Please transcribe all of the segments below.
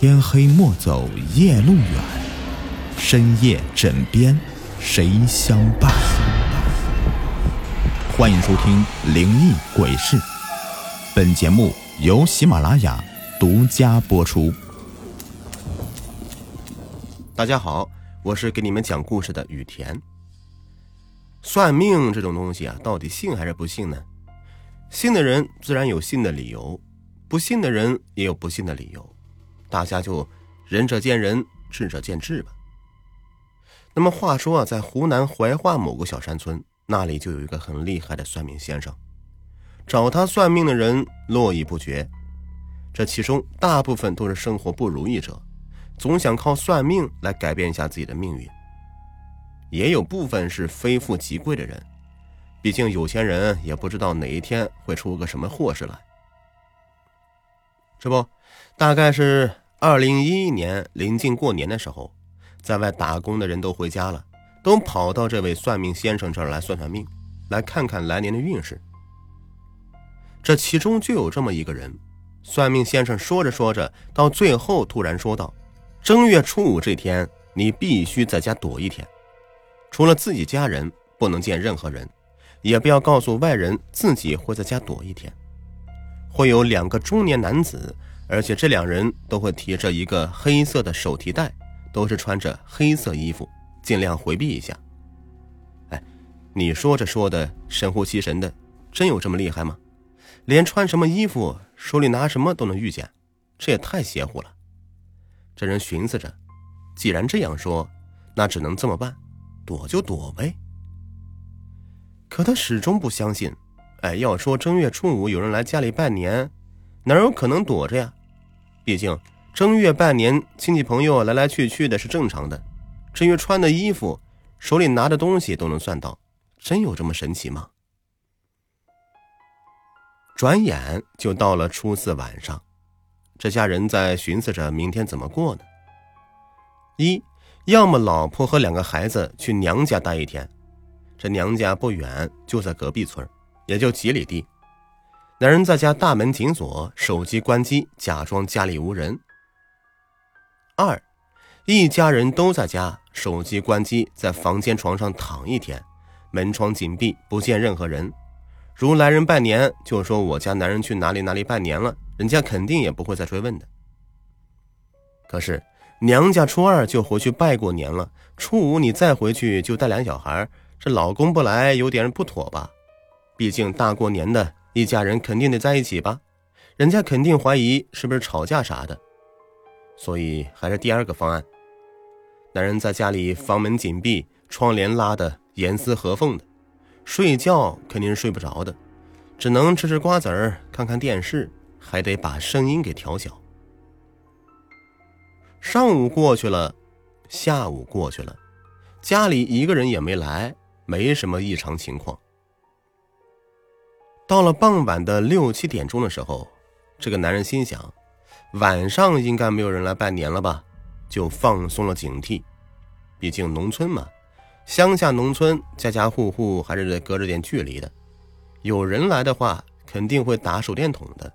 天黑莫走夜路远，深夜枕边谁相伴？欢迎收听《灵异鬼事》，本节目由喜马拉雅独家播出。大家好，我是给你们讲故事的雨田。算命这种东西啊，到底信还是不信呢？信的人自然有信的理由，不信的人也有不信的理由。大家就仁者见仁，智者见智吧。那么话说啊，在湖南怀化某个小山村，那里就有一个很厉害的算命先生，找他算命的人络绎不绝。这其中大部分都是生活不如意者，总想靠算命来改变一下自己的命运。也有部分是非富即贵的人，毕竟有钱人也不知道哪一天会出个什么祸事来。这不，大概是二零一一年临近过年的时候，在外打工的人都回家了，都跑到这位算命先生这儿来算算命，来看看来年的运势。这其中就有这么一个人，算命先生说着说着，到最后突然说道：“正月初五这天，你必须在家躲一天，除了自己家人，不能见任何人，也不要告诉外人自己会在家躲一天。”会有两个中年男子，而且这两人都会提着一个黑色的手提袋，都是穿着黑色衣服，尽量回避一下。哎，你说着说的神乎其神的，真有这么厉害吗？连穿什么衣服、手里拿什么都能遇见，这也太邪乎了。这人寻思着，既然这样说，那只能这么办，躲就躲呗。可他始终不相信。哎，要说正月初五有人来家里拜年，哪有可能躲着呀？毕竟正月拜年，亲戚朋友来来去去的是正常的。至于穿的衣服、手里拿的东西都能算到，真有这么神奇吗？转眼就到了初四晚上，这家人在寻思着明天怎么过呢？一，要么老婆和两个孩子去娘家待一天，这娘家不远，就在隔壁村也就几里地，男人在家大门紧锁，手机关机，假装家里无人。二，一家人都在家，手机关机，在房间床上躺一天，门窗紧闭，不见任何人。如来人拜年，就说我家男人去哪里哪里拜年了，人家肯定也不会再追问的。可是娘家初二就回去拜过年了，初五你再回去就带俩小孩，这老公不来有点不妥吧？毕竟大过年的一家人肯定得在一起吧，人家肯定怀疑是不是吵架啥的，所以还是第二个方案。男人在家里房门紧闭，窗帘拉的严丝合缝的，睡觉肯定是睡不着的，只能吃吃瓜子儿，看看电视，还得把声音给调小。上午过去了，下午过去了，家里一个人也没来，没什么异常情况。到了傍晚的六七点钟的时候，这个男人心想，晚上应该没有人来拜年了吧，就放松了警惕。毕竟农村嘛，乡下农村家家户户还是得隔着点距离的，有人来的话肯定会打手电筒的。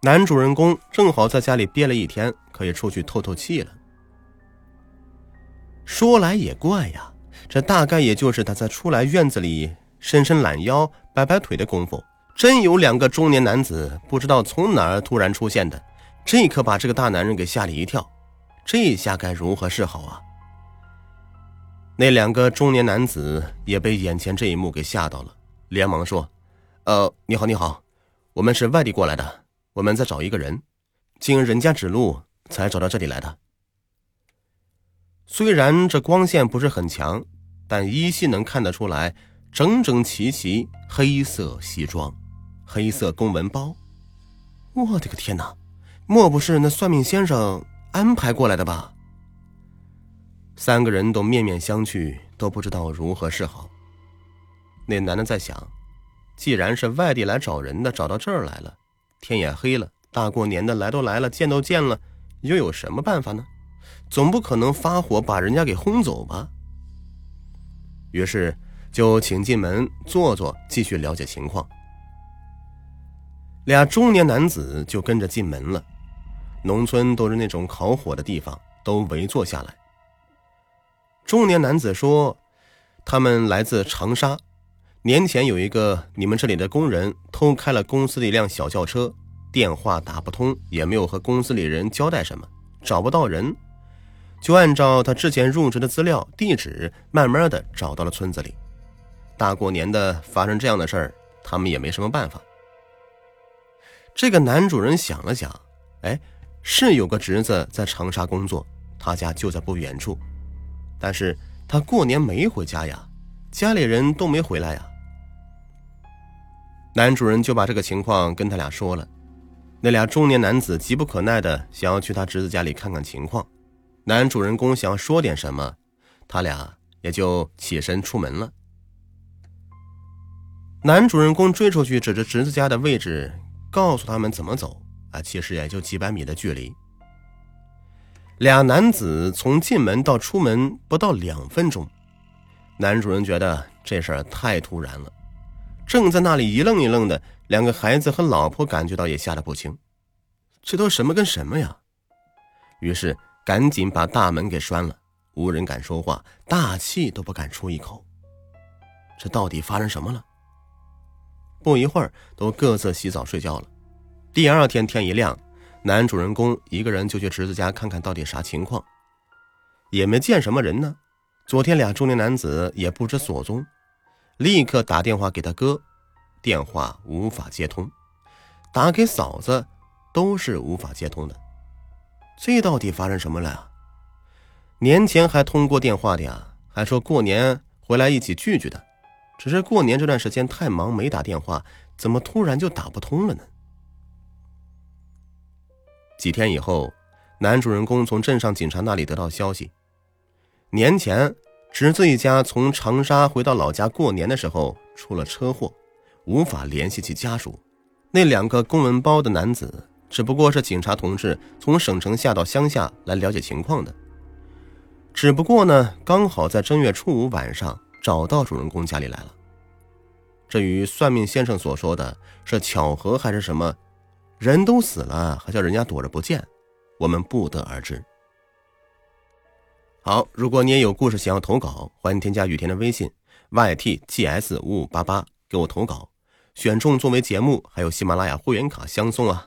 男主人公正好在家里憋了一天，可以出去透透气了。说来也怪呀，这大概也就是他在出来院子里。伸伸懒腰，摆摆腿的功夫，真有两个中年男子不知道从哪儿突然出现的，这可把这个大男人给吓了一跳。这下该如何是好啊？那两个中年男子也被眼前这一幕给吓到了，连忙说：“呃，你好，你好，我们是外地过来的，我们在找一个人，经人家指路才找到这里来的。虽然这光线不是很强，但依稀能看得出来。”整整齐齐，黑色西装，黑色公文包。我的个天哪！莫不是那算命先生安排过来的吧？三个人都面面相觑，都不知道如何是好。那男的在想：既然是外地来找人的，找到这儿来了，天也黑了，大过年的来都来了，见都见了，又有什么办法呢？总不可能发火把人家给轰走吧？于是。就请进门坐坐，继续了解情况。俩中年男子就跟着进门了。农村都是那种烤火的地方，都围坐下来。中年男子说：“他们来自长沙，年前有一个你们这里的工人偷开了公司的一辆小轿车，电话打不通，也没有和公司里人交代什么，找不到人，就按照他之前入职的资料、地址，慢慢的找到了村子里。大过年的发生这样的事儿，他们也没什么办法。”这个男主人想了想，哎，是有个侄子在长沙工作，他家就在不远处。但是他过年没回家呀，家里人都没回来呀。男主人就把这个情况跟他俩说了，那俩中年男子急不可耐的想要去他侄子家里看看情况。男主人公想要说点什么，他俩也就起身出门了。男主人公追出去，指着侄子家的位置，告诉他们怎么走。啊，其实也就几百米的距离。俩男子从进门到出门不到两分钟，男主人觉得这事儿太突然了，正在那里一愣一愣的，两个孩子和老婆感觉到也吓得不轻，这都什么跟什么呀？于是赶紧把大门给拴了，无人敢说话，大气都不敢出一口。这到底发生什么了？不一会儿，都各自洗澡睡觉了。第二天天一亮。男主人公一个人就去侄子家看看到底啥情况，也没见什么人呢。昨天俩中年男子也不知所踪，立刻打电话给他哥，电话无法接通；打给嫂子，都是无法接通的。这到底发生什么了呀？年前还通过电话的呀，还说过年回来一起聚聚的，只是过年这段时间太忙没打电话，怎么突然就打不通了呢？几天以后，男主人公从镇上警察那里得到消息，年前侄子一家从长沙回到老家过年的时候出了车祸，无法联系其家属。那两个公文包的男子只不过是警察同志从省城下到乡下来了解情况的，只不过呢，刚好在正月初五晚上找到主人公家里来了。至于算命先生所说的是巧合还是什么？人都死了，还叫人家躲着不见，我们不得而知。好，如果你也有故事想要投稿，欢迎添加雨田的微信 ytgs 五五八八给我投稿，选中作为节目，还有喜马拉雅会员卡相送啊。